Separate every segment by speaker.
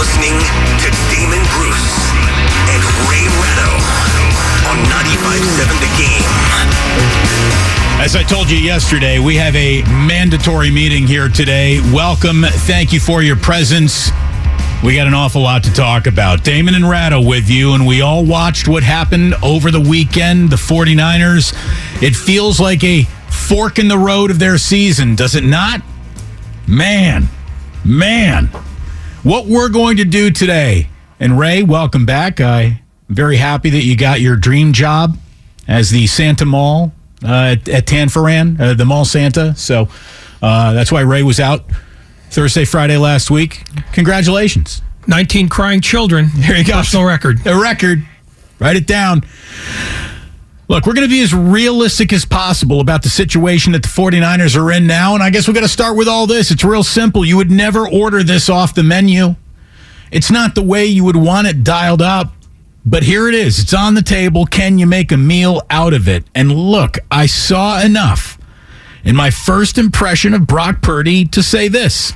Speaker 1: Listening to Damon Bruce and Ray Ratto on 95.7 The Game.
Speaker 2: As I told you yesterday, we have a mandatory meeting here today. Welcome. Thank you for your presence. We got an awful lot to talk about. Damon and Ratto with you, and we all watched what happened over the weekend. The 49ers. It feels like a fork in the road of their season, does it not? Man, man. What we're going to do today, and Ray, welcome back. I'm very happy that you got your dream job as the Santa Mall uh, at, at Tanforan, uh, the Mall Santa. So uh, that's why Ray was out Thursday, Friday last week. Congratulations.
Speaker 3: 19 crying children.
Speaker 2: There you go.
Speaker 3: Personal record.
Speaker 2: A record. Write it down. Look, we're going to be as realistic as possible about the situation that the 49ers are in now. And I guess we're going to start with all this. It's real simple. You would never order this off the menu. It's not the way you would want it dialed up. But here it is. It's on the table. Can you make a meal out of it? And look, I saw enough in my first impression of Brock Purdy to say this.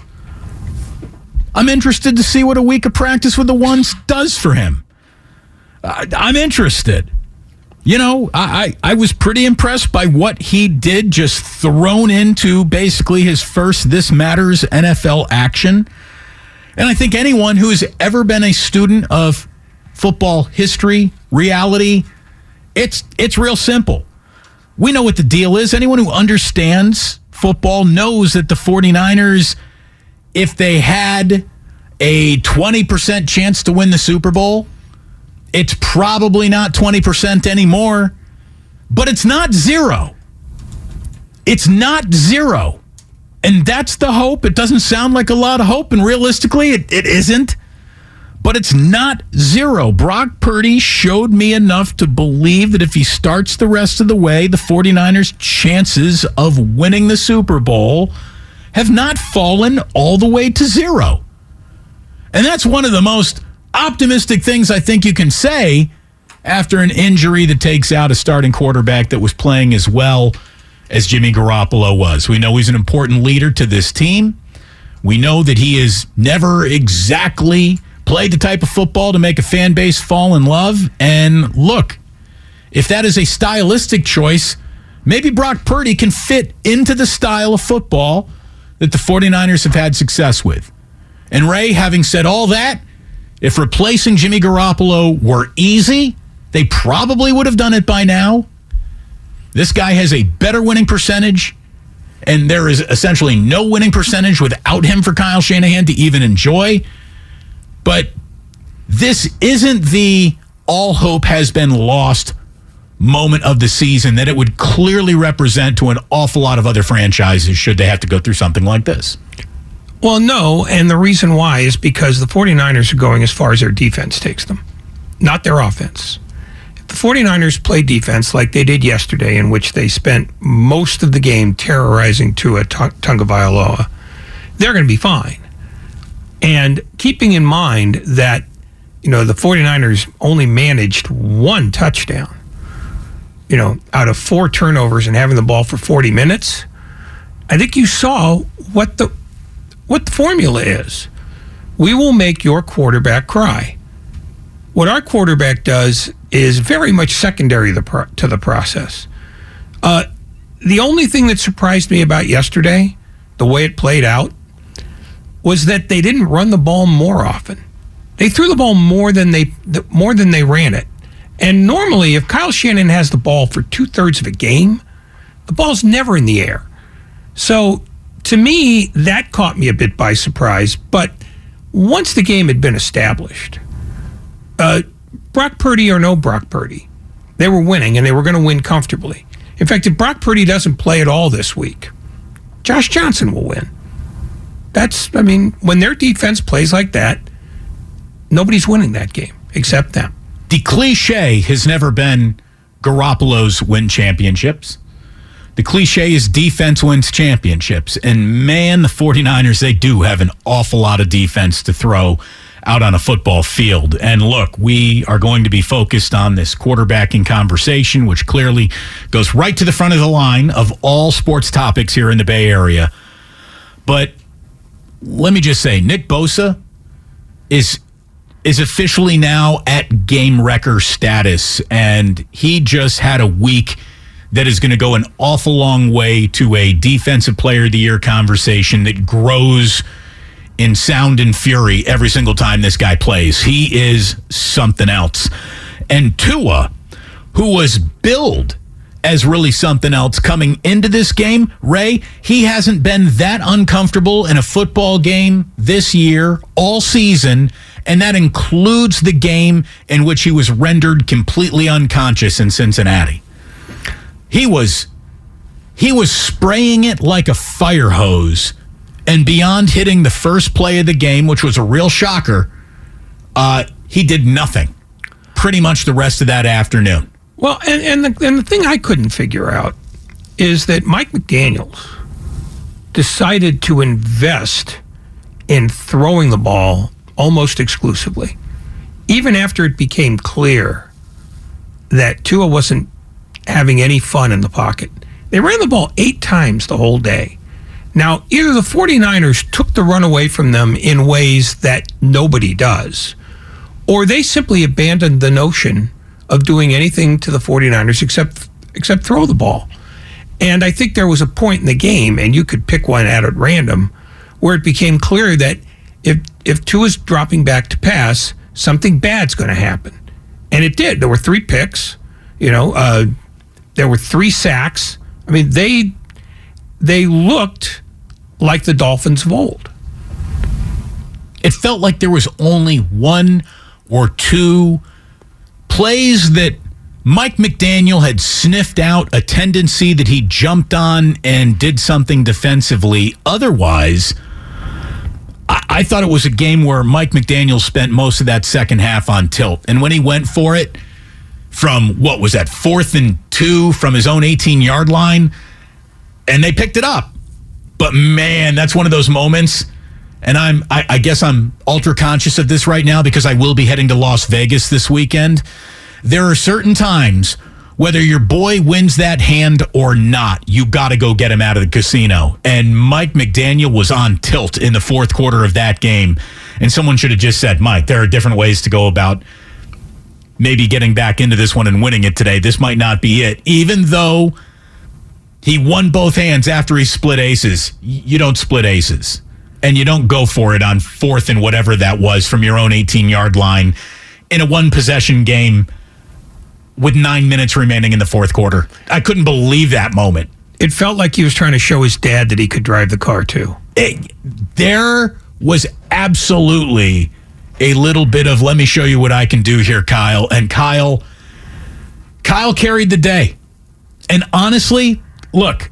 Speaker 2: I'm interested to see what a week of practice with the ones does for him. I'm interested. You know, I, I, I was pretty impressed by what he did, just thrown into basically his first This Matters NFL action. And I think anyone who has ever been a student of football history, reality, it's it's real simple. We know what the deal is. Anyone who understands football knows that the 49ers, if they had a 20% chance to win the Super Bowl, it's probably not 20% anymore, but it's not zero. It's not zero. And that's the hope. It doesn't sound like a lot of hope, and realistically, it, it isn't. But it's not zero. Brock Purdy showed me enough to believe that if he starts the rest of the way, the 49ers' chances of winning the Super Bowl have not fallen all the way to zero. And that's one of the most optimistic things I think you can say after an injury that takes out a starting quarterback that was playing as well as Jimmy Garoppolo was. We know he's an important leader to this team. We know that he has never exactly played the type of football to make a fan base fall in love. And look, if that is a stylistic choice, maybe Brock Purdy can fit into the style of football that the 49ers have had success with. And Ray, having said all that, if replacing Jimmy Garoppolo were easy, they probably would have done it by now. This guy has a better winning percentage, and there is essentially no winning percentage without him for Kyle Shanahan to even enjoy. But this isn't the all hope has been lost moment of the season that it would clearly represent to an awful lot of other franchises should they have to go through something like this.
Speaker 3: Well, no. And the reason why is because the 49ers are going as far as their defense takes them, not their offense. If the 49ers play defense like they did yesterday, in which they spent most of the game terrorizing Tua Tagovailoa, they're going to be fine. And keeping in mind that, you know, the 49ers only managed one touchdown, you know, out of four turnovers and having the ball for 40 minutes, I think you saw what the what the formula is. We will make your quarterback cry. What our quarterback does is very much secondary to the process. Uh, the only thing that surprised me about yesterday, the way it played out, was that they didn't run the ball more often. They threw the ball more than they more than they ran it. And normally, if Kyle Shanahan has the ball for two thirds of a game, the ball's never in the air. So to me, that caught me a bit by surprise. But once the game had been established, uh, Brock Purdy or no Brock Purdy, they were winning and they were going to win comfortably. In fact, if Brock Purdy doesn't play at all this week, Josh Johnson will win. That's, I mean, when their defense plays like that, nobody's winning that game except them.
Speaker 2: The cliche has never been Garoppolo's win championships. The cliche is defense wins championships. And man, the 49ers, they do have an awful lot of defense to throw out on a football field. And look, we are going to be focused on this quarterbacking conversation, which clearly goes right to the front of the line of all sports topics here in the Bay Area. But let me just say, Nick Bosa is is officially now at game wrecker status, and he just had a week that is going to go an awful long way to a defensive player of the year conversation that grows in sound and fury every single time this guy plays. He is something else. And Tua, who was billed as really something else coming into this game, Ray, he hasn't been that uncomfortable in a football game this year, all season, and that includes the game in which he was rendered completely unconscious in Cincinnati. He was he was spraying it like a fire hose and beyond hitting the first play of the game, which was a real shocker, uh, he did nothing pretty much the rest of that afternoon.
Speaker 3: Well, and, and, the, and the thing I couldn't figure out is that Mike McDaniels decided to invest in throwing the ball almost exclusively, even after it became clear that Tua wasn't having any fun in the pocket. They ran the ball eight times the whole day. Now, either the 49ers took the run away from them in ways that nobody does, or they simply abandoned the notion of doing anything to the 49ers except except throw the ball. And I think there was a point in the game, and you could pick one out at random, where it became clear that if if Tua's dropping back to pass, something bad's going to happen, and it did. There were three picks, you know, uh, there were three sacks. I mean, they they looked like the Dolphins of old.
Speaker 2: It felt like there was only one or two plays that Mike McDaniel had sniffed out a tendency that he jumped on and did something defensively. Otherwise, I, I, thought it was a game where Mike McDaniel spent most of that second half on tilt. And when he went for it from what was that, fourth and two from his own 18 yard line, and they picked it up. But man, that's one of those moments. And I'm, I, I guess I'm ultra conscious of this right now because I will be heading to Las Vegas this weekend. There are certain times, whether your boy wins that hand or not, you got to go get him out of the casino. And Mike McDaniel was on tilt in the fourth quarter of that game. And someone should have just said, Mike, there are different ways to go about maybe getting back into this one and winning it today. This might not be it. Even though he won both hands after he split aces. You don't split aces. And you don't go for it on fourth and whatever that was from your own 18 yard line in a one possession game with nine minutes remaining in the fourth quarter. I couldn't believe that moment.
Speaker 3: It felt like he was trying to show his dad that he could drive the car too.
Speaker 2: It, there was absolutely a little bit of let me show you what I can do here, Kyle. And Kyle, Kyle carried the day. And honestly, look,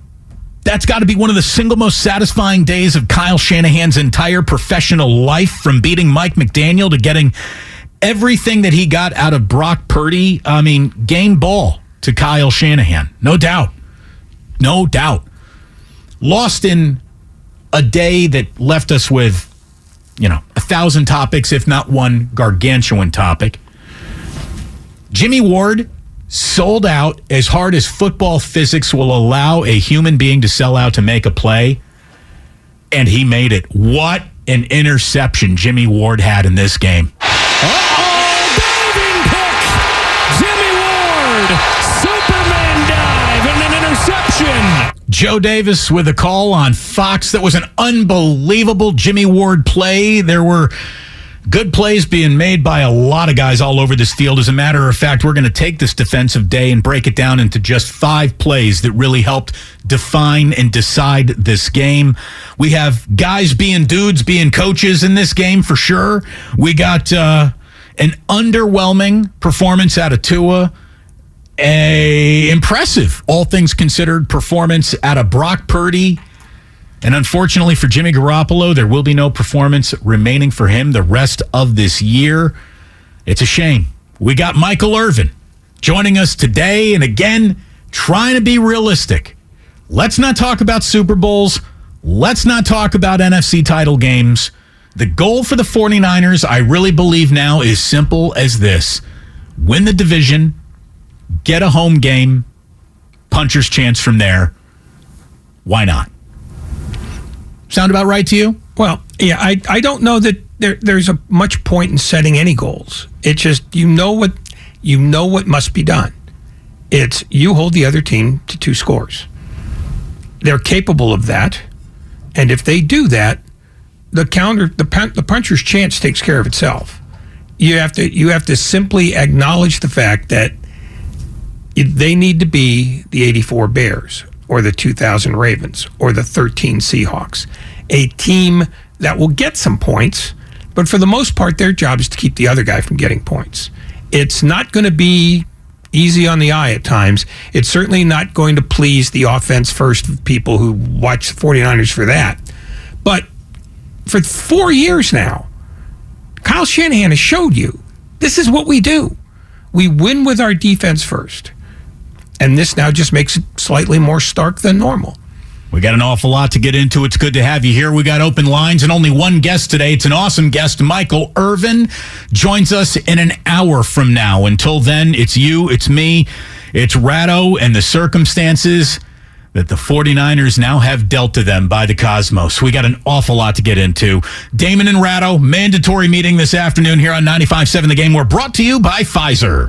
Speaker 2: that's got to be one of the single most satisfying days of Kyle Shanahan's entire professional life from beating Mike McDaniel to getting everything that he got out of Brock Purdy. I mean, game ball to Kyle Shanahan. No doubt. No doubt. Lost in a day that left us with, you know, a thousand topics, if not one gargantuan topic. Jimmy Ward sold out as hard as football physics will allow a human being to sell out to make a play. And he made it. What an interception Jimmy Ward had in this game. Oh, Joe Davis with a call on Fox that was an unbelievable Jimmy Ward play. There were good plays being made by a lot of guys all over this field. As a matter of fact, we're going to take this defensive day and break it down into just five plays that really helped define and decide this game. We have guys being dudes, being coaches in this game for sure. We got uh, an underwhelming performance out of Tua a impressive, all things considered, performance out of Brock Purdy. And unfortunately for Jimmy Garoppolo, there will be no performance remaining for him the rest of this year. It's a shame. We got Michael Irvin joining us today. And again, trying to be realistic. Let's not talk about Super Bowls. Let's not talk about NFC title games. The goal for the 49ers, I really believe now, is simple as this win the division get a home game, puncher's chance from there. Why not? Sound about right to you?
Speaker 3: Well, yeah, I, I don't know that there, there's a much point in setting any goals. It's just you know what you know what must be done. It's you hold the other team to two scores. They're capable of that, and if they do that, the counter the the puncher's chance takes care of itself. You have to you have to simply acknowledge the fact that they need to be the 84 Bears or the 2000 Ravens or the 13 Seahawks, a team that will get some points, but for the most part, their job is to keep the other guy from getting points. It's not going to be easy on the eye at times. It's certainly not going to please the offense first people who watch the 49ers for that. But for four years now, Kyle Shanahan has showed you this is what we do. We win with our defense first. And this now just makes it slightly more stark than normal.
Speaker 2: We got an awful lot to get into. It's good to have you here. We got open lines and only one guest today. It's an awesome guest. Michael Irvin joins us in an hour from now. Until then, it's you, it's me, it's Ratto, and the circumstances that the 49ers now have dealt to them by the Cosmos. We got an awful lot to get into. Damon and Ratto, mandatory meeting this afternoon here on 95.7 The Game. We're brought to you by Pfizer.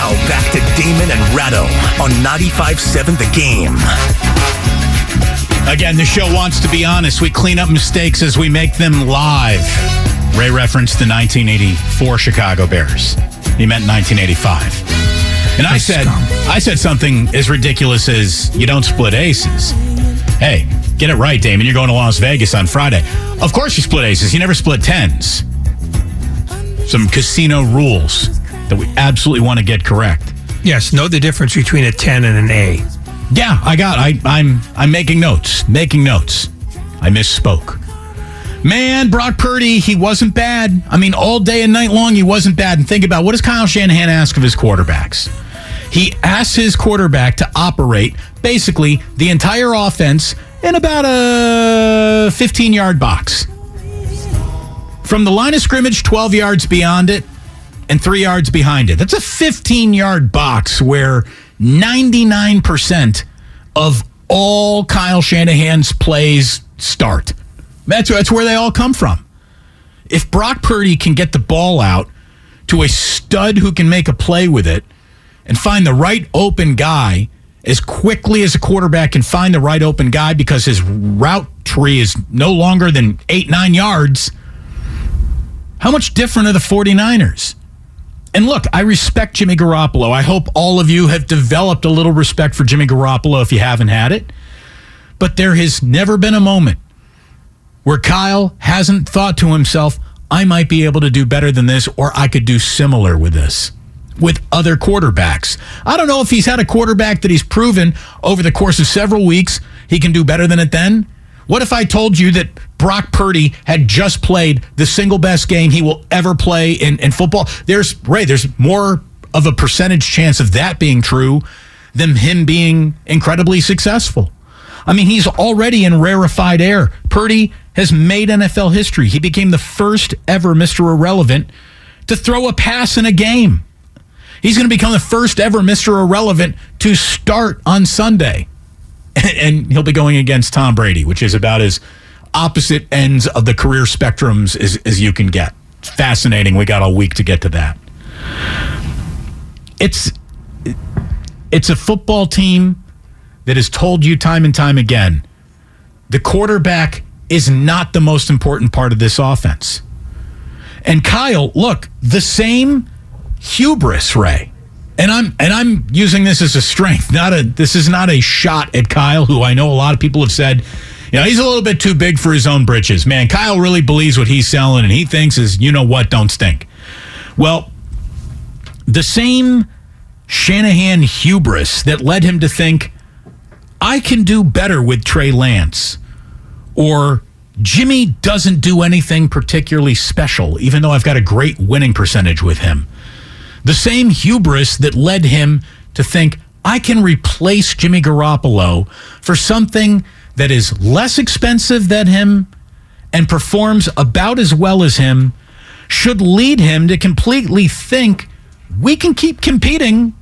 Speaker 1: Now back to Damon and Ratto on 95.7 The Game.
Speaker 2: Again, the show wants to be honest. We clean up mistakes as we make them live. Ray referenced the 1984 Chicago Bears. He meant 1985. And I said, I said something as ridiculous as you don't split aces. Hey, get it right, Damon. You're going to Las Vegas on Friday. Of course you split aces. You never split tens. Some casino rules that we absolutely want to get correct.
Speaker 3: Yes, know the difference between a 10 and an A.
Speaker 2: Yeah, I got. I, I'm. I'm making notes. Making notes. I misspoke. Man, Brock Purdy, he wasn't bad. I mean, all day and night long, he wasn't bad. And think about what does Kyle Shanahan ask of his quarterbacks? He asks his quarterback to operate basically the entire offense in about a 15 yard box. From the line of scrimmage, 12 yards beyond it, and three yards behind it. That's a 15 yard box where 99% of all Kyle Shanahan's plays start. That's, that's where they all come from. If Brock Purdy can get the ball out to a stud who can make a play with it and find the right open guy as quickly as a quarterback can find the right open guy because his route tree is no longer than eight, nine yards, how much different are the 49ers? And look, I respect Jimmy Garoppolo. I hope all of you have developed a little respect for Jimmy Garoppolo if you haven't had it. But there has never been a moment where Kyle hasn't thought to himself, I might be able to do better than this, or I could do similar with this with other quarterbacks. I don't know if he's had a quarterback that he's proven over the course of several weeks he can do better than it then. What if I told you that Brock Purdy had just played the single best game he will ever play in, in football? There's Ray, there's more of a percentage chance of that being true than him being incredibly successful. I mean, he's already in rarefied air. Purdy has made NFL history. He became the first ever Mr. Irrelevant to throw a pass in a game. He's going to become the first ever Mr. Irrelevant to start on Sunday. And he'll be going against Tom Brady, which is about as opposite ends of the career spectrums as, as you can get. It's fascinating. We got a week to get to that. It's it's a football team that has told you time and time again the quarterback is not the most important part of this offense. And Kyle, look, the same hubris, Ray. And I'm and I'm using this as a strength. Not a this is not a shot at Kyle, who I know a lot of people have said, you know, he's a little bit too big for his own britches. Man, Kyle really believes what he's selling and he thinks is, you know what, don't stink. Well, the same Shanahan hubris that led him to think I can do better with Trey Lance or Jimmy doesn't do anything particularly special, even though I've got a great winning percentage with him. The same hubris that led him to think, I can replace Jimmy Garoppolo for something that is less expensive than him and performs about as well as him should lead him to completely think we can keep competing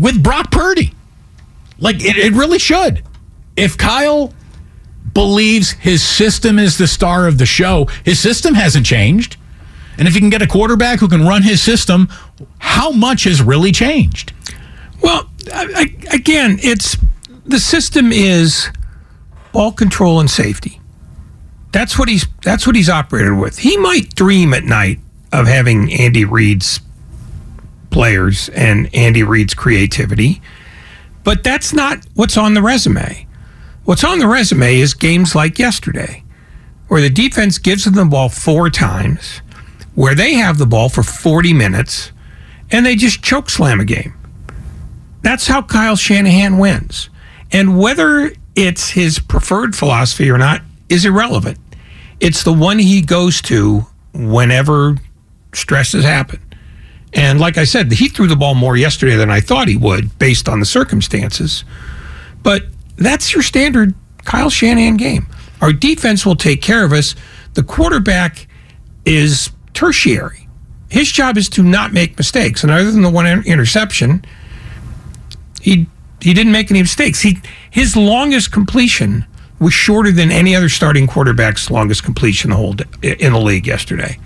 Speaker 2: with Brock Purdy. Like it, it really should. If Kyle believes his system is the star of the show, his system hasn't changed. And if you can get a quarterback who can run his system, how much has really changed?
Speaker 3: Well, I, I, again, it's the system is ball control and safety. That's what he's that's what he's operated with. He might dream at night of having Andy Reid's players and Andy Reid's creativity, but that's not what's on the resume. What's on the resume is games like yesterday, where the defense gives them the ball four times where they have the ball for 40 minutes and they just choke slam a game. That's how Kyle Shanahan wins. And whether it's his preferred philosophy or not is irrelevant. It's the one he goes to whenever stresses happen. And like I said, he threw the ball more yesterday than I thought he would based on the circumstances. But that's your standard Kyle Shanahan game. Our defense will take care of us. The quarterback is tertiary. His job is to not make mistakes. And other than the one interception, he he didn't make any mistakes. He his longest completion was shorter than any other starting quarterback's longest completion the whole in the league yesterday.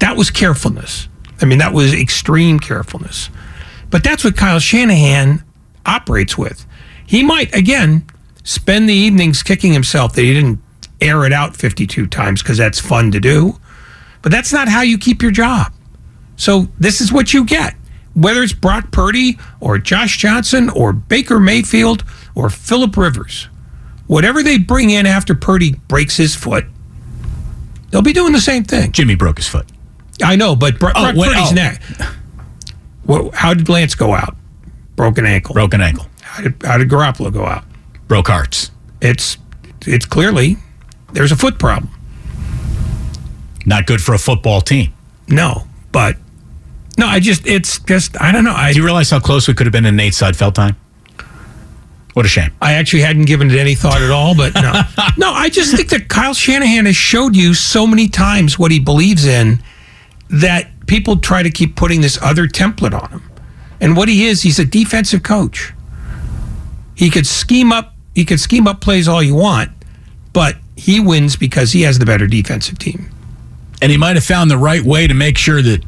Speaker 3: That was carefulness. I mean, that was extreme carefulness. But that's what Kyle Shanahan operates with. He might again spend the evenings kicking himself that he didn't air it out 52 times because that's fun to do. But that's not how you keep your job. So this is what you get. Whether it's Brock Purdy or Josh Johnson or Baker Mayfield or Philip Rivers, whatever they bring in after Purdy breaks his foot, they'll be doing the same thing.
Speaker 2: Jimmy broke his foot.
Speaker 3: I know, but Brock,
Speaker 2: Oh,
Speaker 3: Brock
Speaker 2: what-
Speaker 3: Purdy's
Speaker 2: oh.
Speaker 3: neck. Well, how did Lance go out? Broken ankle.
Speaker 2: Broken ankle.
Speaker 3: How did, how did Garoppolo go out?
Speaker 2: Broke hearts.
Speaker 3: It's it's clearly there's a foot problem.
Speaker 2: Not good for a football team.
Speaker 3: No, but no, I just it's just I don't know. I
Speaker 2: Do you realize how close we could have been in Nate Sudfeld time? What a shame.
Speaker 3: I actually hadn't given it any thought at all, but no. no, I just think that Kyle Shanahan has showed you so many times what he believes in that people try to keep putting this other template on him. And what he is, he's a defensive coach. He could scheme up he could scheme up plays all you want, but he wins because he has the better defensive team.
Speaker 2: And he might have found the right way to make sure that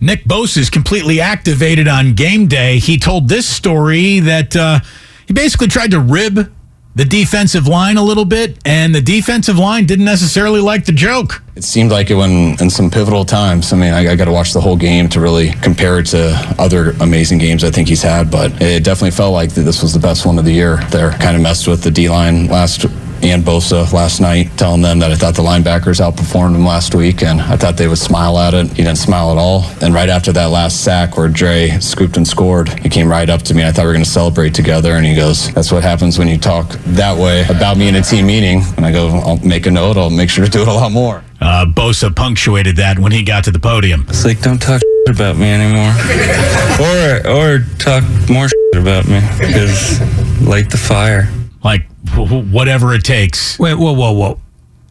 Speaker 2: Nick Bosa is completely activated on game day. He told this story that uh, he basically tried to rib the defensive line a little bit, and the defensive line didn't necessarily like the joke.
Speaker 4: It seemed like it when in some pivotal times. I mean, I, I got to watch the whole game to really compare it to other amazing games I think he's had, but it definitely felt like that this was the best one of the year. There, kind of messed with the D line last and Bosa last night, telling them that I thought the linebackers outperformed him last week, and I thought they would smile at it. He didn't smile at all. And right after that last sack where Dre scooped and scored, he came right up to me. I thought we were going to celebrate together, and he goes, "That's what happens when you talk that way about me in a team meeting." And I go, "I'll make a note. I'll make sure to do it a lot more."
Speaker 2: Uh, Bosa punctuated that when he got to the podium.
Speaker 5: It's like, don't talk about me anymore, or or talk more about me because light the fire.
Speaker 2: Like whatever it takes.
Speaker 3: Wait, whoa, whoa, whoa!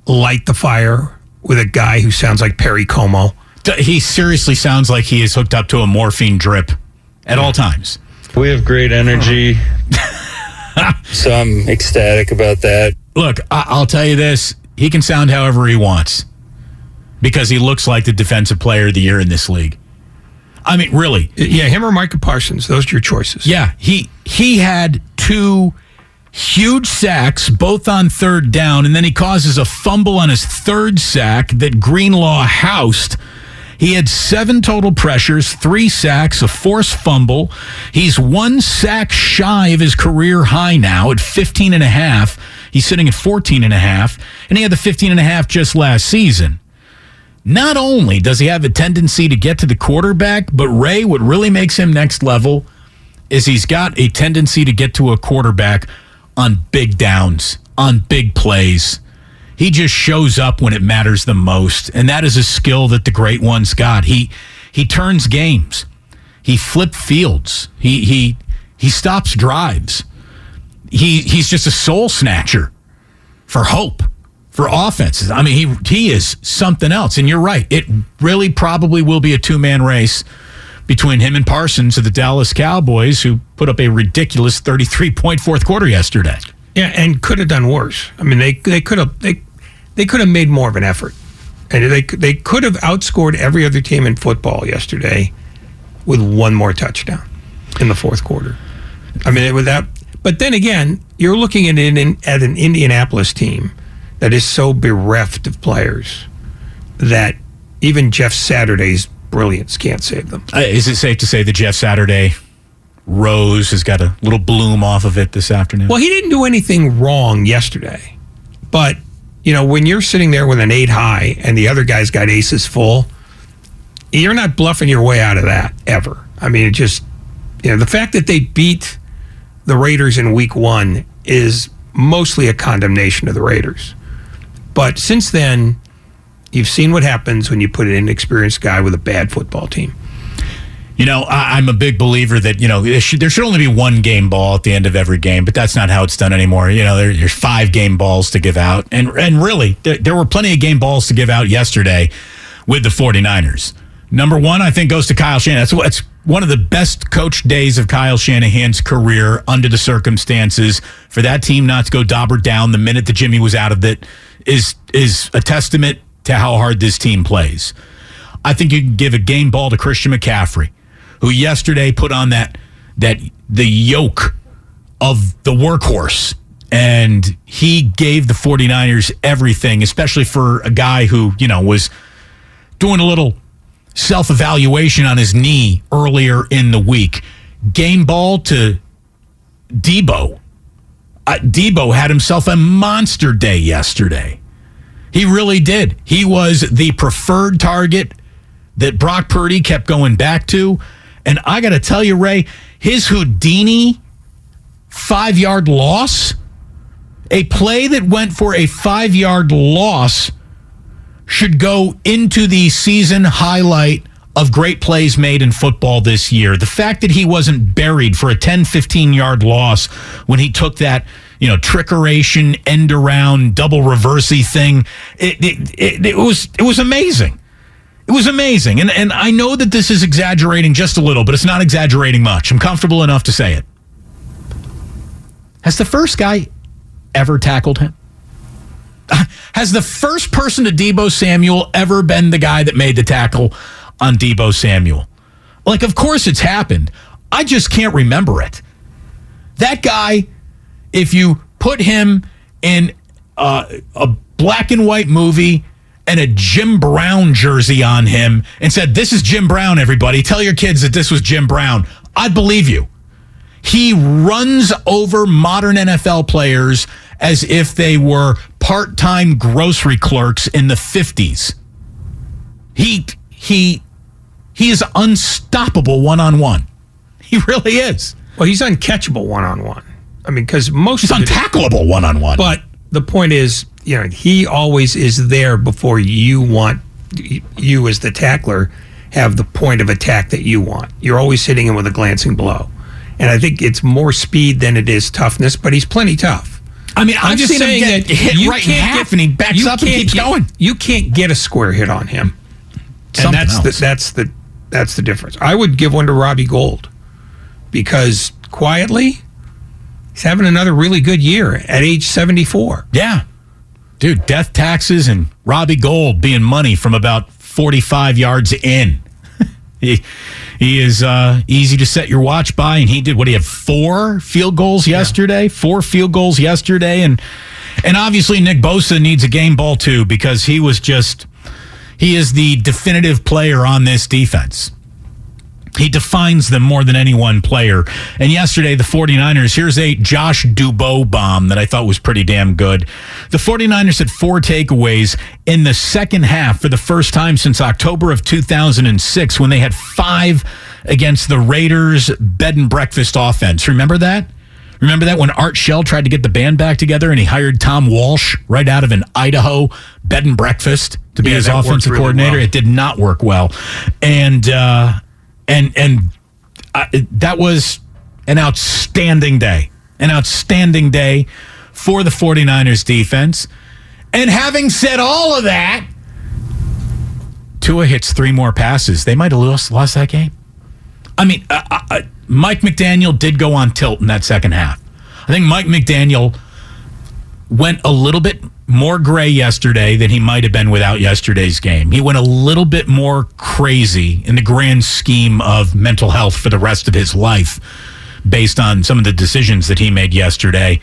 Speaker 3: Light the fire with a guy who sounds like Perry Como.
Speaker 2: He seriously sounds like he is hooked up to a morphine drip at all times.
Speaker 5: We have great energy, so I'm ecstatic about that.
Speaker 2: Look, I- I'll tell you this: he can sound however he wants because he looks like the defensive player of the year in this league. I mean, really?
Speaker 3: Yeah, him or Micah Parsons. Those are your choices.
Speaker 2: Yeah, he he had two huge sacks, both on third down, and then he causes a fumble on his third sack that Greenlaw housed. He had seven total pressures, three sacks, a forced fumble. He's one sack shy of his career high now at 15 and a half. He's sitting at 14 and a half, and he had the 15 and a half just last season. Not only does he have a tendency to get to the quarterback, but Ray, what really makes him next level is he's got a tendency to get to a quarterback on big downs, on big plays. He just shows up when it matters the most, and that is a skill that the great ones got. He he turns games. He flipped fields. He he he stops drives. He he's just a soul snatcher for hope for offenses. I mean, he he is something else. And you're right. It really probably will be a two man race between him and Parsons of the Dallas Cowboys, who put up a ridiculous 33 point fourth quarter yesterday.
Speaker 3: Yeah, and could have done worse. I mean, they they could have they they could have made more of an effort, and they they could have outscored every other team in football yesterday with one more touchdown in the fourth quarter. I mean, with that. But then again, you're looking at an at an Indianapolis team that is so bereft of players that even Jeff Saturday's brilliance can't save them.
Speaker 2: Uh, is it safe to say that Jeff Saturday rose has got a little bloom off of it this afternoon?
Speaker 3: Well, he didn't do anything wrong yesterday, but you know when you're sitting there with an eight high and the other guy's got aces full, you're not bluffing your way out of that ever. I mean, it just you know the fact that they beat the Raiders in Week One is mostly a condemnation of the Raiders. But since then, you've seen what happens when you put an inexperienced guy with a bad football team.
Speaker 2: You know, I, am a big believer that you know there should, there should, only be one game ball at the end of every game, but that's not how it's done anymore. You know, there, there's five game balls to give out, and and really, there, there were plenty of game balls to give out yesterday with the 49ers. Number one, I think, goes to Kyle Shanahan. That's what's one of the best coach days of Kyle Shanahan's career under the circumstances. For that team not to go dauber down the minute that Jimmy was out of it is is a testament to how hard this team plays. I think you can give a game ball to Christian McCaffrey who yesterday put on that that the yoke of the workhorse and he gave the 49ers everything especially for a guy who you know was doing a little self-evaluation on his knee earlier in the week game ball to Deebo. uh, Deebo had himself a monster day yesterday he really did he was the preferred target that Brock Purdy kept going back to and I got to tell you, Ray, his Houdini five yard loss, a play that went for a five yard loss, should go into the season highlight of great plays made in football this year. The fact that he wasn't buried for a 10, 15 yard loss when he took that, you know, trickeration, end around, double reversey thing, it, it, it, it was it was amazing. It was amazing. And and I know that this is exaggerating just a little, but it's not exaggerating much. I'm comfortable enough to say it. Has the first guy ever tackled him? Has the first person to Deebo Samuel ever been the guy that made the tackle on Deebo Samuel? Like, of course it's happened. I just can't remember it. That guy, if you put him in uh, a black and white movie and a Jim Brown jersey on him and said, This is Jim Brown, everybody. Tell your kids that this was Jim Brown. I'd believe you. He runs over modern NFL players as if they were part time grocery clerks in the 50s. He, he, he is unstoppable one on one. He really is.
Speaker 3: Well, he's uncatchable one on one. I mean, because most
Speaker 2: he's untackleable one on one.
Speaker 3: But the point is, you know, he always is there before you want you as the tackler have the point of attack that you want. You're always hitting him with a glancing blow. And I think it's more speed than it is toughness, but he's plenty tough.
Speaker 2: I mean, I've
Speaker 3: I'm just saying that
Speaker 2: hit
Speaker 3: you
Speaker 2: right in
Speaker 3: can't
Speaker 2: half
Speaker 3: get-
Speaker 2: and he backs up and keeps
Speaker 3: get-
Speaker 2: going.
Speaker 3: You can't get a square hit on him.
Speaker 2: Something
Speaker 3: and that's
Speaker 2: else.
Speaker 3: the that's the that's the difference. I would give one to Robbie Gould because quietly he's having another really good year at age 74.
Speaker 2: Yeah. Dude, death taxes and Robbie Gould being money from about 45 yards in. he, he is uh, easy to set your watch by, and he did what he had four field goals yesterday, four field goals yesterday, and and obviously Nick Bosa needs a game ball too because he was just he is the definitive player on this defense. He defines them more than any one player. And yesterday, the 49ers, here's a Josh Dubow bomb that I thought was pretty damn good. The 49ers had four takeaways in the second half for the first time since October of 2006 when they had five against the Raiders bed and breakfast offense. Remember that? Remember that when Art Shell tried to get the band back together and he hired Tom Walsh right out of an Idaho bed and breakfast to be
Speaker 3: Yeah,
Speaker 2: his offensive
Speaker 3: really
Speaker 2: coordinator?
Speaker 3: well.
Speaker 2: It did not work well. And, uh, and and uh, that was an outstanding day. An outstanding day for the 49ers defense. And having said all of that Tua hits three more passes. They might have lost, lost that game. I mean uh, uh, uh, Mike McDaniel did go on tilt in that second half. I think Mike McDaniel went a little bit more gray yesterday than he might have been without yesterday's game. He went a little bit more crazy in the grand scheme of mental health for the rest of his life based on some of the decisions that he made yesterday.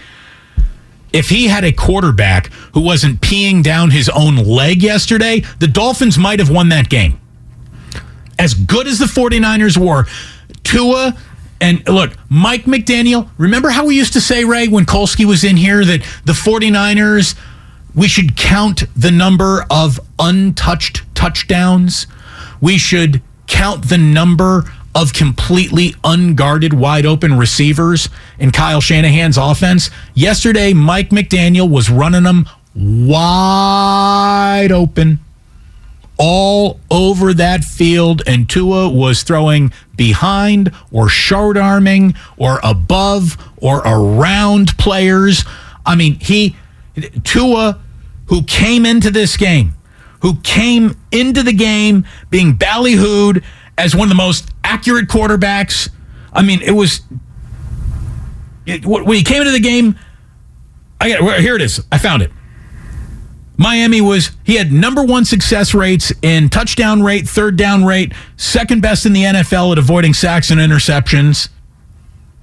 Speaker 2: If he had a quarterback who wasn't peeing down his own leg yesterday, the Dolphins might have won that game. As good as the 49ers were, Tua and look, Mike McDaniel, remember how we used to say, Ray, when Kolsky was in here, that the 49ers, we should count the number of untouched touchdowns? We should count the number of completely unguarded, wide open receivers in Kyle Shanahan's offense. Yesterday, Mike McDaniel was running them wide open all over that field, and Tua was throwing behind or short arming or above or around players. I mean, he, Tua, who came into this game, who came into the game being ballyhooed as one of the most accurate quarterbacks. I mean, it was, it, when he came into the game, I got, here it is. I found it. Miami was he had number one success rates in touchdown rate, third down rate, second best in the NFL at avoiding sacks and interceptions.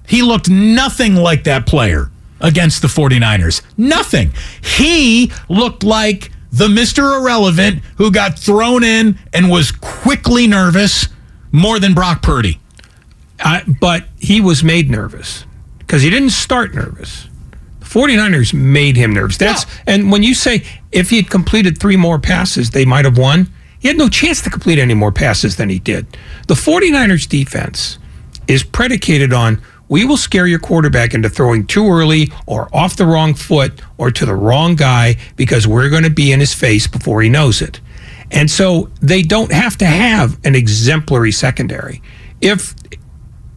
Speaker 2: He looked nothing like that player against the 49ers. Nothing. He looked like the Mr. Irrelevant who got thrown in and was quickly nervous more than Brock Purdy.
Speaker 3: I, but he was made nervous because he didn't start nervous. The 49ers made him nervous. That's and when you say if he had completed three more passes, they might have won. He had no chance to complete any more passes than he did. The 49ers defense is predicated on we will scare your quarterback into throwing too early or off the wrong foot or to the wrong guy because we're going to be in his face before he knows it. And so they don't have to have an exemplary secondary. If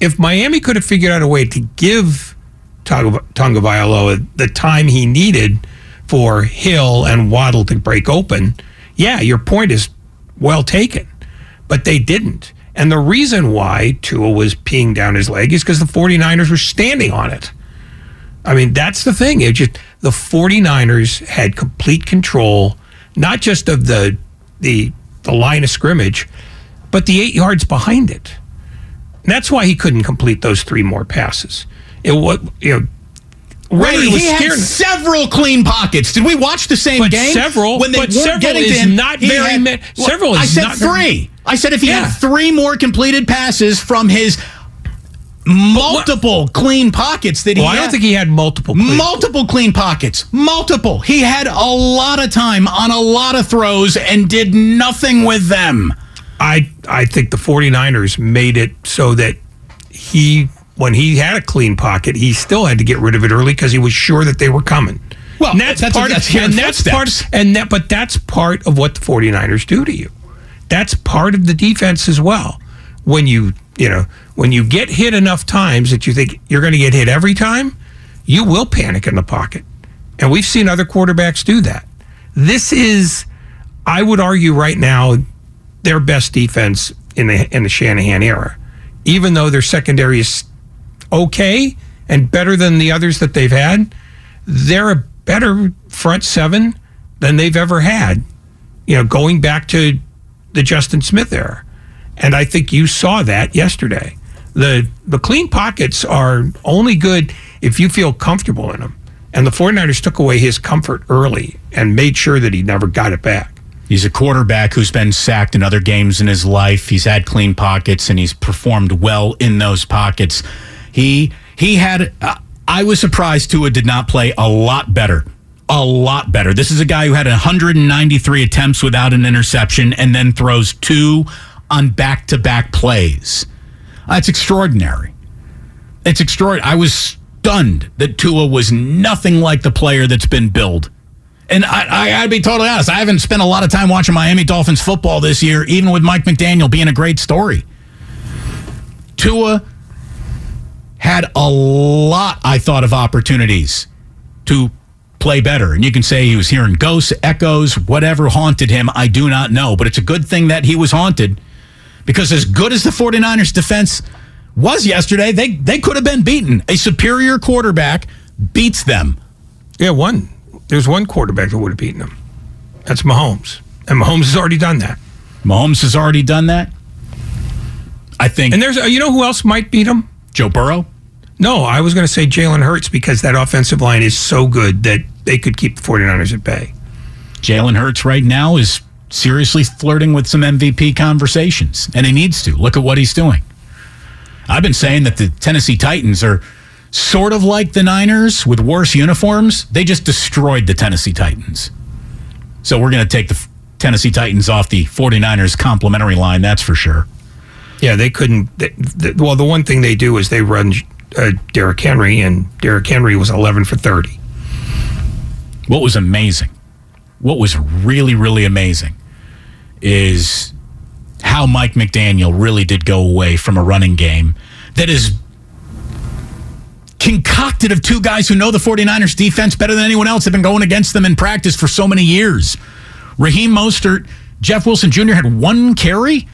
Speaker 3: if Miami could have figured out a way to give Tonga Vailoa the time he needed for Hill and Waddle to break open, yeah, your point is well taken. But they didn't. And the reason why Tua was peeing down his leg is because the 49ers were standing on it. I mean, that's the thing. It just the 49ers had complete control, not just of the the the line of scrimmage, but the eight yards behind it. And that's why he couldn't complete those three more passes. It was you know
Speaker 2: Ray, he had several clean pockets. Did we watch the same
Speaker 3: but
Speaker 2: game?
Speaker 3: Several,
Speaker 2: when they
Speaker 3: but several
Speaker 2: getting
Speaker 3: is not very
Speaker 2: had-
Speaker 3: many. Several
Speaker 2: Well,
Speaker 3: is
Speaker 2: I said
Speaker 3: not very-
Speaker 2: three. I said if he
Speaker 3: Yeah.
Speaker 2: had three more completed passes from his multiple clean pockets that he
Speaker 3: Well, I
Speaker 2: had.
Speaker 3: don't think he had multiple. Clean.
Speaker 2: Multiple clean pockets. Multiple. He had a lot of time on a lot of throws and did nothing with them.
Speaker 3: I I think the 49ers made it so that he when he had a clean pocket, he still had to get rid of it early because he was sure that they were coming.
Speaker 2: Well,
Speaker 3: and that's,
Speaker 2: that's-
Speaker 3: part
Speaker 2: that's
Speaker 3: of and that's part and that but that's part of what the 49ers do to you. That's part of the defense as well. When you, you know, when you get hit enough times that you think you're going to get hit every time, you will panic in the pocket. And we've seen other quarterbacks do that. This is I would argue right now their best defense in the in the Shanahan era. Even though their secondary is okay and better than the others that they've had, they're a better front seven than they've ever had. You know, going back to the Justin Smith era. And I think you saw that yesterday. The the clean pockets are only good if you feel comfortable in them. And the 49ers took away his comfort early and made sure that he never got it back.
Speaker 2: He's a quarterback who's been sacked in other games in his life. He's had clean pockets and he's performed well in those pockets. He he had. Uh, I was surprised Tua did not play a lot better. A lot better. This is a guy who had 193 attempts without an interception and then throws two on back to back plays. That's extraordinary. It's extraordinary. I was stunned that Tua was nothing like the player that's been billed. And I, I gotta be totally honest, I haven't spent a lot of time watching Miami Dolphins football this year, even with Mike McDaniel being a great story. Tua had a lot, I thought, of opportunities to play better. And you can say he was hearing ghosts, echoes, whatever haunted him. I do not know. But it's a good thing that he was haunted because as good as the 49ers defense was yesterday, they, they could have been beaten. A superior quarterback beats them.
Speaker 3: Yeah, one. There's one quarterback that would have beaten them. That's Mahomes. And Mahomes has already done that.
Speaker 2: Mahomes has already done that. I think.
Speaker 3: And there's, uh, you know who else might beat him?
Speaker 2: Joe Burrow?
Speaker 3: No, I was going to say Jalen Hurts because that offensive line is so good that they could keep the 49ers at bay.
Speaker 2: Jalen Hurts right now is seriously flirting with some MVP conversations, and he needs to. Look at what he's doing. I've been saying that the Tennessee Titans are sort of like the Niners with worse uniforms. They just destroyed the Tennessee Titans. So we're going to take the Tennessee Titans off the 49ers complimentary line, that's for sure.
Speaker 3: Yeah, they couldn't. They, the, well, the one thing they do is they run uh, Derrick Henry, and Derrick Henry was 11 for 30.
Speaker 2: What was amazing, what was really, really amazing, is how Mike McDaniel really did go away from a running game that is concocted of two guys who know the 49ers defense better than anyone else. Have been going against them in practice for so many years. Raheem Mostert, Jeff Wilson Jr. had one carry.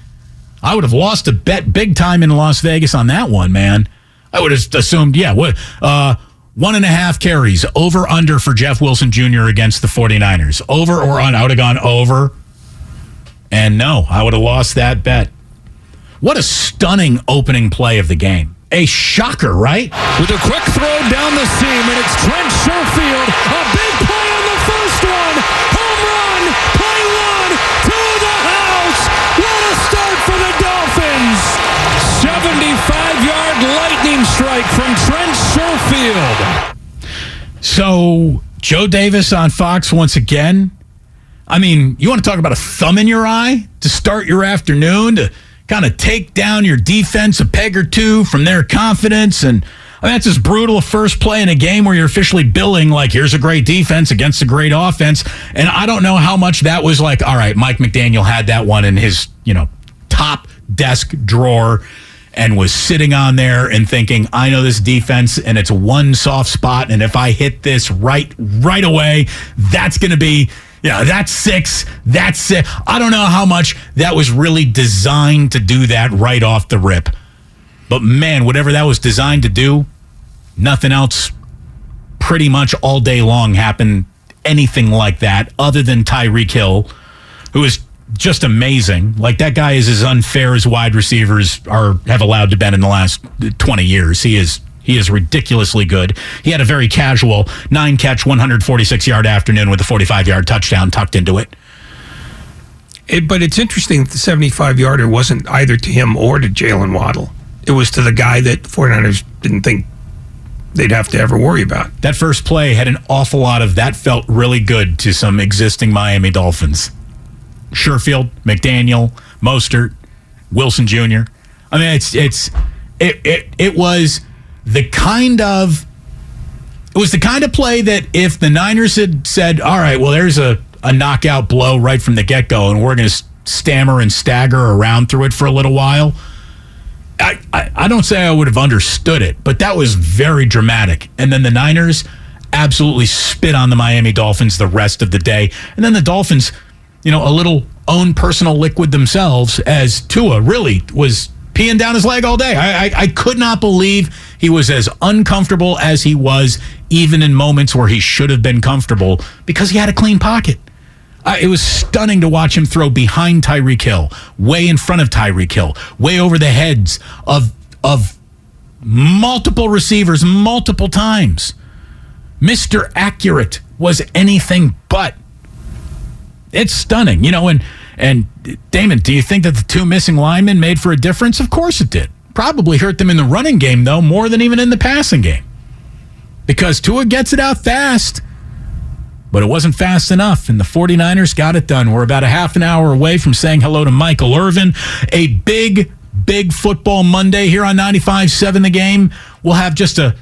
Speaker 2: I would have lost a bet big time in Las Vegas on that one, man. I would have assumed, yeah, what, uh, one and a half carries over under for Jeff Wilson Jr. against the 49ers. Over or on? I would have gone over. And no, I would have lost that bet. What a stunning opening play of the game. A shocker, right?
Speaker 6: With a quick throw down the seam, and it's Trent Sherfield. A big play Sherfield.
Speaker 2: So, Joe Davis on Fox once again. I mean, you want to talk about a thumb in your eye to start your afternoon, to kind of take down your defense a peg or two from their confidence. And I mean, that's as brutal a first play in a game where you're officially billing like here's a great defense against a great offense. And I don't know how much that was like, all right, Mike McDaniel had that one in his, you know, top desk drawer and was sitting on there and thinking, I know this defense and it's one soft spot. And if I hit this right right away, that's gonna be yeah, that's six. That's six. I don't know how much that was really designed to do that right off the rip. But man, whatever that was designed to do, nothing else pretty much all day long happened anything like that other than Tyreek Hill, who is just amazing. Like that guy is as unfair as wide receivers are have allowed to been in the last 20 years. He is he is ridiculously good. He had a very casual nine catch, 146 yard afternoon with a 45 yard touchdown tucked into it.
Speaker 3: It, but it's interesting that the 75 yarder wasn't either to him or to Jaylen Waddle. It was to the guy that 49ers didn't think they'd have to ever worry about.
Speaker 2: That first play had an awful lot of that felt really good to some existing Miami Dolphins. Sherfield, McDaniel, Mostert, Wilson Jr. I mean, it's it's it it, it was the kind of it was the kind of play that if the Niners had said, "All right, well, there's a a knockout blow right from the get go, and we're going to stammer and stagger around through it for a little while." I, I, I don't say I would have understood it, but that was very dramatic. And then the Niners absolutely spit on the Miami Dolphins the rest of the day. And then the Dolphins, you know, a little own personal liquid themselves as Tua really was peeing down his leg all day. I, I, I could not believe he was as uncomfortable as he was, even in moments where he should have been comfortable because he had a clean pocket. Uh, it was stunning to watch him throw behind Tyreek Hill, way in front of Tyreek Hill, way over the heads of of multiple receivers multiple times. Mr. Accurate was anything but. It's stunning, you know, and and Damon, do you think that the two missing linemen made for a difference? Of course it did. Probably hurt them in the running game though, more than even in the passing game. Because Tua gets it out fast but it wasn't fast enough, and the 49ers got it done. We're about a half an hour away from saying hello to Michael Irvin. A big, big football Monday here on 95.7 The Game. We'll have just a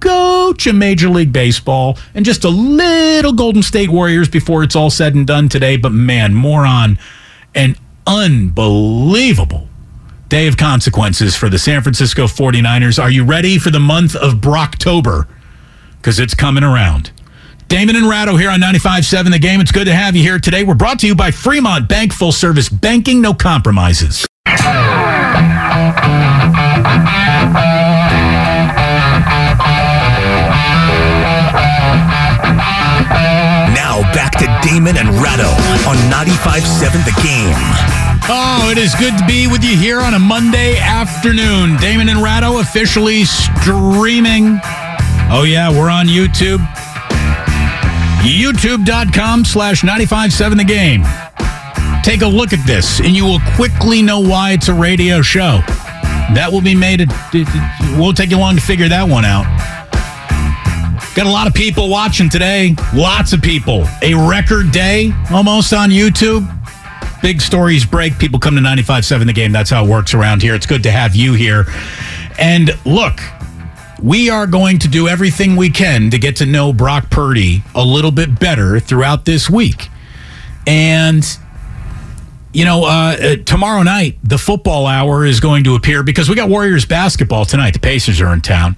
Speaker 2: scotch of Major League Baseball and just a little Golden State Warriors before it's all said and done today. But man, more on an unbelievable day of consequences for the San Francisco 49ers. Are you ready for the month of Brocktober? Because it's coming around. Damon and Ratto here on 95.7 The Game. It's good to have you here today. We're brought to you by Fremont Bank, full service banking, no compromises.
Speaker 1: To Damon and Ratto on 95.7 The Game.
Speaker 2: Oh, it is good to be with you here on a Monday afternoon. Damon and Ratto officially streaming. Oh, yeah, we're on YouTube youtube.com slash 957 the game. Take a look at this, and you will quickly know why it's a radio show. That will be made. It, won't take you long to figure that one out. Got a lot of people watching today. Lots of people. A record day almost on YouTube. Big stories break. People come to 95.7 the game. That's how it works around here. It's good to have you here. And look, we are going to do everything we can to get to know Brock Purdy a little bit better throughout this week. And, you know, uh, uh, tomorrow night, the football hour is going to appear because we got Warriors basketball tonight. The Pacers are in town.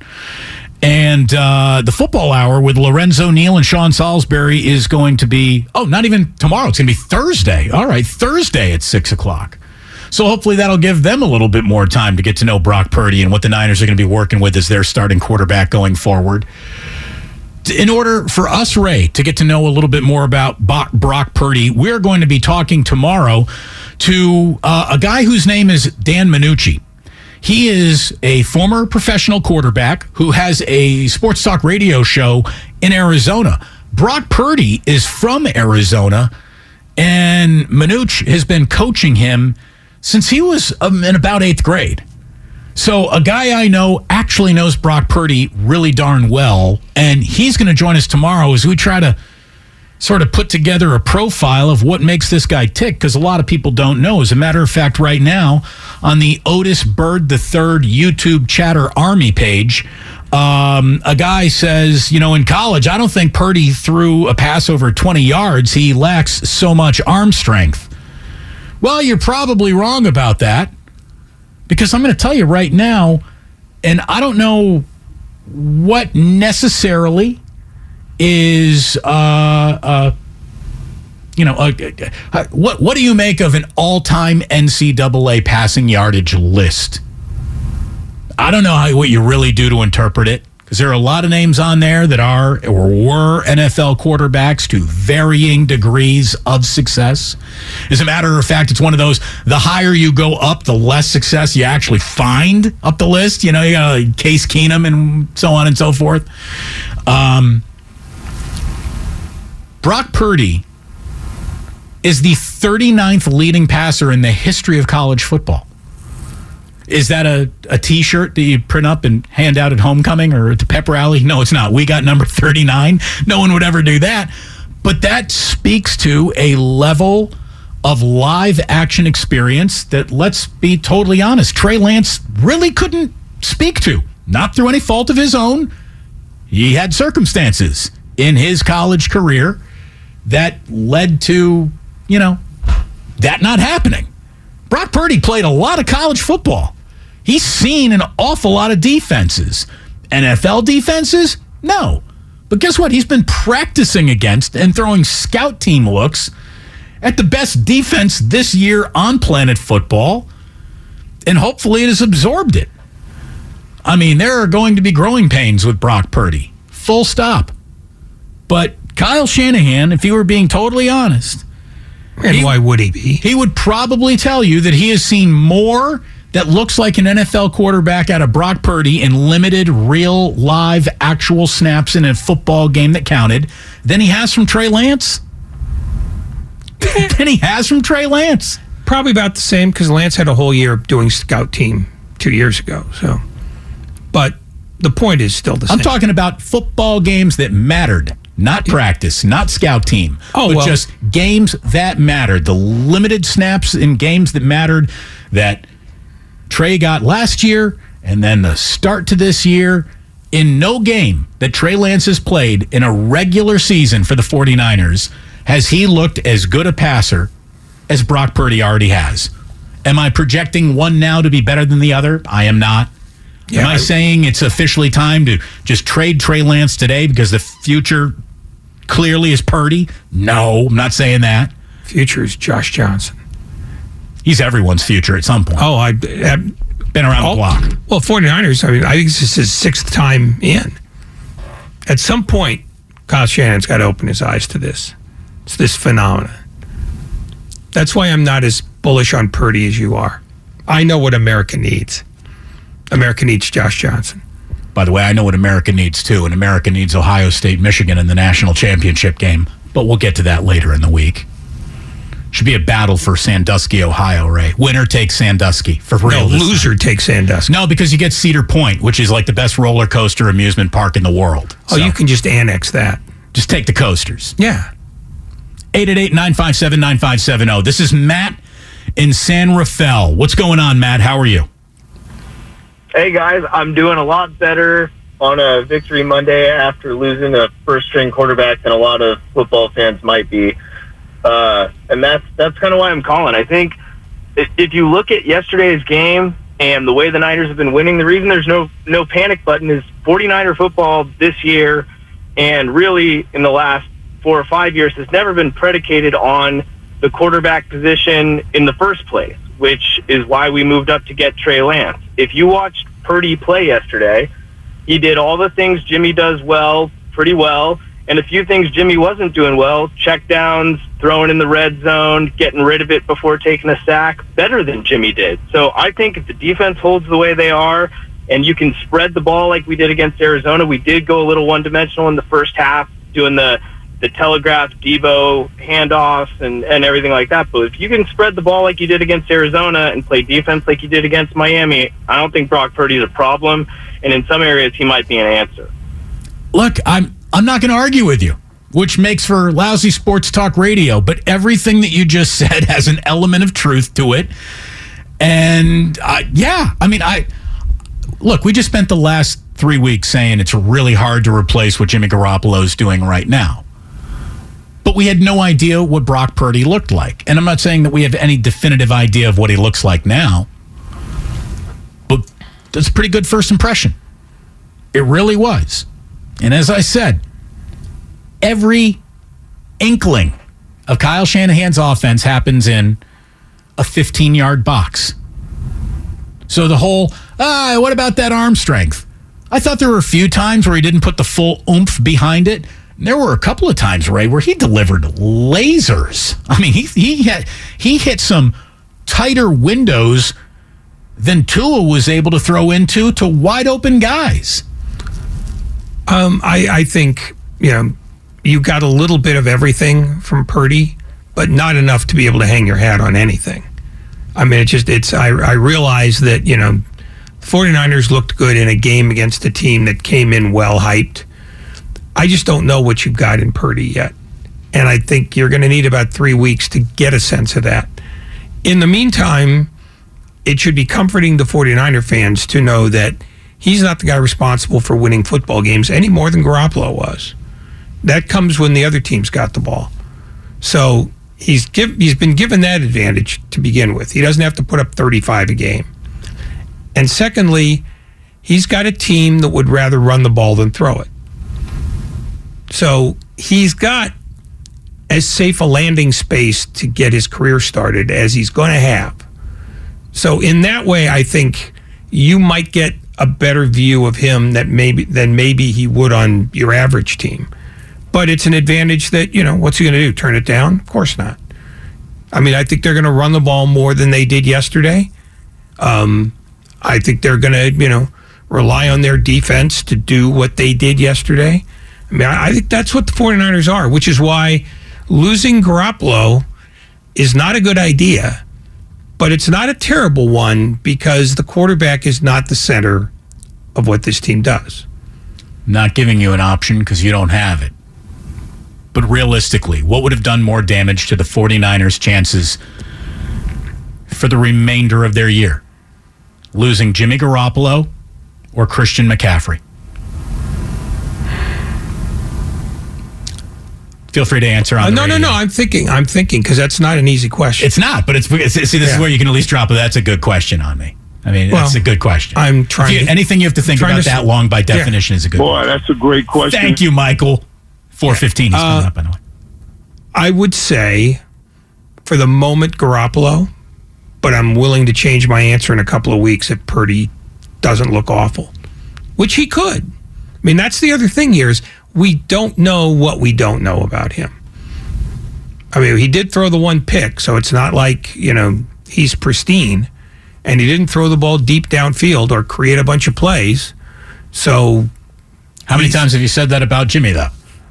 Speaker 2: And uh, the football hour with Lorenzo Neal and Sean Salisbury is going to be, oh, not even tomorrow. It's going to be Thursday. All right, Thursday at 6 o'clock. So hopefully that'll give them a little bit more time to get to know Brock Purdy and what the Niners are going to be working with as their starting quarterback going forward. In order for us, Ray, to get to know a little bit more about Brock Purdy, we're going to be talking tomorrow to uh, a guy whose name is Dan Manucci. He is a former professional quarterback who has a sports talk radio show in Arizona. Brock Purdy is from Arizona, and Manucci has been coaching him since he was um, in about eighth grade. So a guy I know actually knows Brock Purdy really darn well, and he's going to join us tomorrow as we try to sort of put together a profile of what makes this guy tick because a lot of people don't know. As a matter of fact, right now on the Otis Bird the Third YouTube Chatter Army page, um, a guy says, you know, in college, I don't think Purdy threw a pass over 20 yards. He lacks so much arm strength. Well, you're probably wrong about that because I'm going to tell you right now, and I don't know what necessarily is uh, uh, you know uh, uh, what what do you make of an all-time NCAA passing yardage list? I don't know how, what you really do to interpret it because there are a lot of names on there that are or were NFL quarterbacks to varying degrees of success. As a matter of fact, it's one of those the higher you go up, the less success you actually find up the list. You know, you got like Case Keenum and so on and so forth. Um, Brock Purdy is the 39th leading passer in the history of college football. Is that a, a t shirt that you print up and hand out at homecoming or at the pep rally? No, it's not. We got number 39. No one would ever do that. But that speaks to a level of live action experience that, let's be totally honest, Trey Lance really couldn't speak to. Not through any fault of his own. He had circumstances in his college career that led to, you know, that not happening. Brock Purdy played a lot of college football. He's seen an awful lot of defenses. NFL defenses? No. But guess what? He's been practicing against and throwing scout team looks at the best defense this year on planet football. And hopefully it has absorbed it. I mean, there are going to be growing pains with Brock Purdy. Full stop. But Kyle Shanahan, if you were being totally honest,
Speaker 3: and he, why would he be?
Speaker 2: He would probably tell you that he has seen more that looks like an NFL quarterback out of Brock Purdy in limited, real, live, actual snaps in a football game that counted than he has from Trey Lance. than he has from Trey Lance.
Speaker 3: Probably about the same because Lance had a whole year doing scout team two years ago. So, but the point is still the
Speaker 2: same. I'm talking about football games that mattered not practice, not scout team,
Speaker 3: oh,
Speaker 2: but
Speaker 3: well.
Speaker 2: just games that mattered. The limited snaps in games that mattered that Trey got last year, and then the start to this year. In no game that Trey Lance has played in a regular season for the 49ers has he looked as good a passer as Brock Purdy already has. Am I projecting one now to be better than the other? I am not. Yeah, Am I, I saying it's officially time to just trade Trey Lance today because the future clearly is Purdy? No, I'm not saying that.
Speaker 3: Future is Josh Johnson.
Speaker 2: He's everyone's future at some point.
Speaker 3: Oh, I,
Speaker 2: have been around the block.
Speaker 3: Well, 49ers, I mean, I think this is his sixth time in. At some point, Kyle Shanahan's got to open his eyes to this. It's this phenomenon. That's why I'm not as bullish on Purdy as you are. I know what America needs. America needs Josh Johnson.
Speaker 2: By the way, I know what America needs too, and America needs Ohio State, Michigan in the national championship game. But we'll get to that later in the week. Should be a battle for Sandusky, Ohio, Ray. Winner takes Sandusky for real.
Speaker 3: No, loser time. takes Sandusky.
Speaker 2: No, because you get Cedar Point, which is like the best roller coaster amusement park in the world.
Speaker 3: Oh, so you can just annex that.
Speaker 2: Just take the coasters.
Speaker 3: Yeah.
Speaker 2: 888 957 9570. This is Matt in San Rafael. What's going on, Matt? How are you?
Speaker 7: Hey guys, I'm doing a lot better on a victory Monday after losing a first string quarterback than a lot of football fans might be. Uh, and that's that's kind of why I'm calling. I think if you look at yesterday's game and the way the Niners have been winning, the reason there's no no panic button is 49er football this year and really in the last four or five years has never been predicated on the quarterback position in the first place which is why we moved up to get Trey Lance. If you watched Purdy play yesterday, he did all the things Jimmy does well, pretty well, and a few things Jimmy wasn't doing well, check downs, throwing in the red zone, getting rid of it before taking a sack, better than Jimmy did. So I think if the defense holds the way they are, and you can spread the ball like we did against Arizona, we did go a little one dimensional in the first half, doing the the telegraph Deebo handoffs and, and everything like that. But if you can spread the ball like you did against Arizona and play defense like you did against Miami, I don't think Brock Purdy is a problem. And in some areas, he might be an answer.
Speaker 2: Look, I'm I'm not going to argue with you. which makes for lousy sports talk radio. But everything that you just said has an element of truth to it. And yeah, I mean, I look, we just spent the last three weeks saying it's really hard to replace what Jimmy Garoppolo is doing right now. But we had no idea what Brock Purdy looked like. And I'm not saying that we have any definitive idea of what he looks like now, but that's a pretty good first impression. It really was. And as I said, every inkling of Kyle Shanahan's offense happens in a 15 yard box. So the whole, ah, what about that arm strength? I thought there were a few times where he didn't put the full oomph behind it. There were a couple of times, Ray, where he delivered lasers. I mean, he he had, he hit some tighter windows than Tua was able to throw into to wide open guys.
Speaker 3: Um, I, I think you know you got a little bit of everything from Purdy, but not enough to be able to hang your hat on anything. I mean, it just it's I, I realize that you know 49ers looked good in a game against a team that came in well hyped. I just don't know what you've got in Purdy yet. And I think you're going to need about three weeks to get a sense of that. In the meantime, it should be comforting the 49er fans to know that he's not the guy responsible for winning football games any more than Garoppolo was. That comes when the other team's got the ball. So he's give, he's been given that advantage to begin with. He doesn't have to put up 35 a game. And secondly, he's got a team that would rather run the ball than throw it. So he's got as safe a landing space to get his career started as he's going to have. So in that way, I think you might get a better view of him that maybe than maybe he would on your average team. But it's an advantage that you know what's he going to do? Turn it down? Of course not. I mean, I think they're going to run the ball more than they did yesterday. Um, I think they're going to you know rely on their defense to do what they did yesterday. I think that's what the 49ers are, which is why losing Garoppolo is not a good idea, but it's not a terrible one because the quarterback is not the center of what this team does.
Speaker 2: Not giving you an option because you don't have it. But realistically, what would have done more damage to the 49ers' chances for the remainder of their year? Losing Jimmy Garoppolo or Christian McCaffrey? Feel free to answer on
Speaker 3: Uh,
Speaker 2: the
Speaker 3: no, no,
Speaker 2: radio.
Speaker 3: no. I'm thinking. I'm thinking because that's not an easy question.
Speaker 2: It's not, but it's see. This is where you can at least drop it. That's a good question on me. I mean, that's a good question.
Speaker 3: I'm trying
Speaker 2: you-
Speaker 3: to-
Speaker 2: anything you have to think about
Speaker 3: to-
Speaker 2: that long by
Speaker 3: Yeah.
Speaker 2: definition is a good.
Speaker 8: Boy, that's a great question.
Speaker 2: Thank you, Michael. Four fifteen. He's coming
Speaker 3: Uh,
Speaker 2: up. By the way.
Speaker 3: I would say, for the moment, Garoppolo, but I'm willing to change my answer in a couple of weeks if Purdy doesn't look awful, which he could. I mean, that's the other thing here is we don't know what we don't know about him. I mean, he did throw the one pick, so it's not like you know he's pristine, and he didn't throw the ball deep downfield or create a bunch of plays. So,
Speaker 2: How many times have you said that about Jimmy though?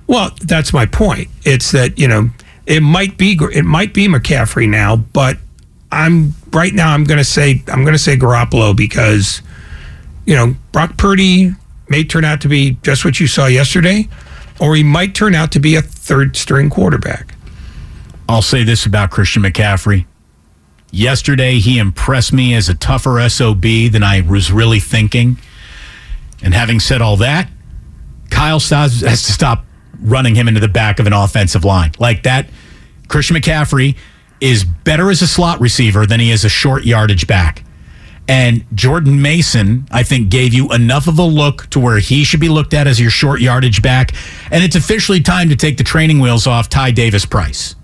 Speaker 3: well, that's my point. It's that you know it might be it might be McCaffrey now, but I'm right now. I'm going to say I'm going to say Garoppolo because you know Brock Purdy may turn out to be just what you saw yesterday, or he might turn out to be a third string quarterback.
Speaker 2: I'll say this about Christian McCaffrey. Yesterday, he impressed me as a tougher SOB than I was really thinking. And having said all that, Kyle Stas has to stop running him into the back of an offensive line. Like that, Christian McCaffrey is better as a slot receiver than he is a short yardage back. And Jordan Mason, I think, gave you enough of a look to where he should be looked at as your short yardage back. And it's officially time to take the training wheels off Ty Davis Price.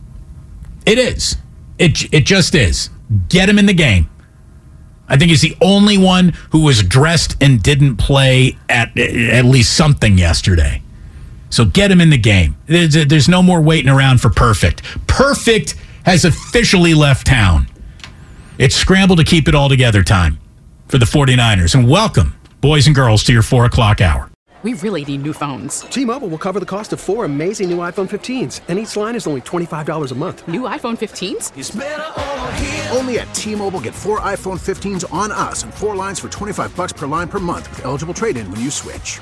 Speaker 2: It is. It it just is. Get him in the game. I think he's the only one who was dressed and didn't play at at least something yesterday. So get him in the game. There's, there's no more waiting around for perfect. Perfect has officially left town. It's scramble to keep it all together time for the 49ers. And welcome, boys and girls, to your four o'clock hour.
Speaker 9: We really need new phones.
Speaker 10: T-Mobile will cover the cost of four amazing new iPhone 15s, and each line is only $25 a month.
Speaker 9: New iPhone 15s?
Speaker 11: Only at T-Mobile, get four iPhone 15s on us and four lines for 25 bucks per line per month with eligible trade-in when you switch.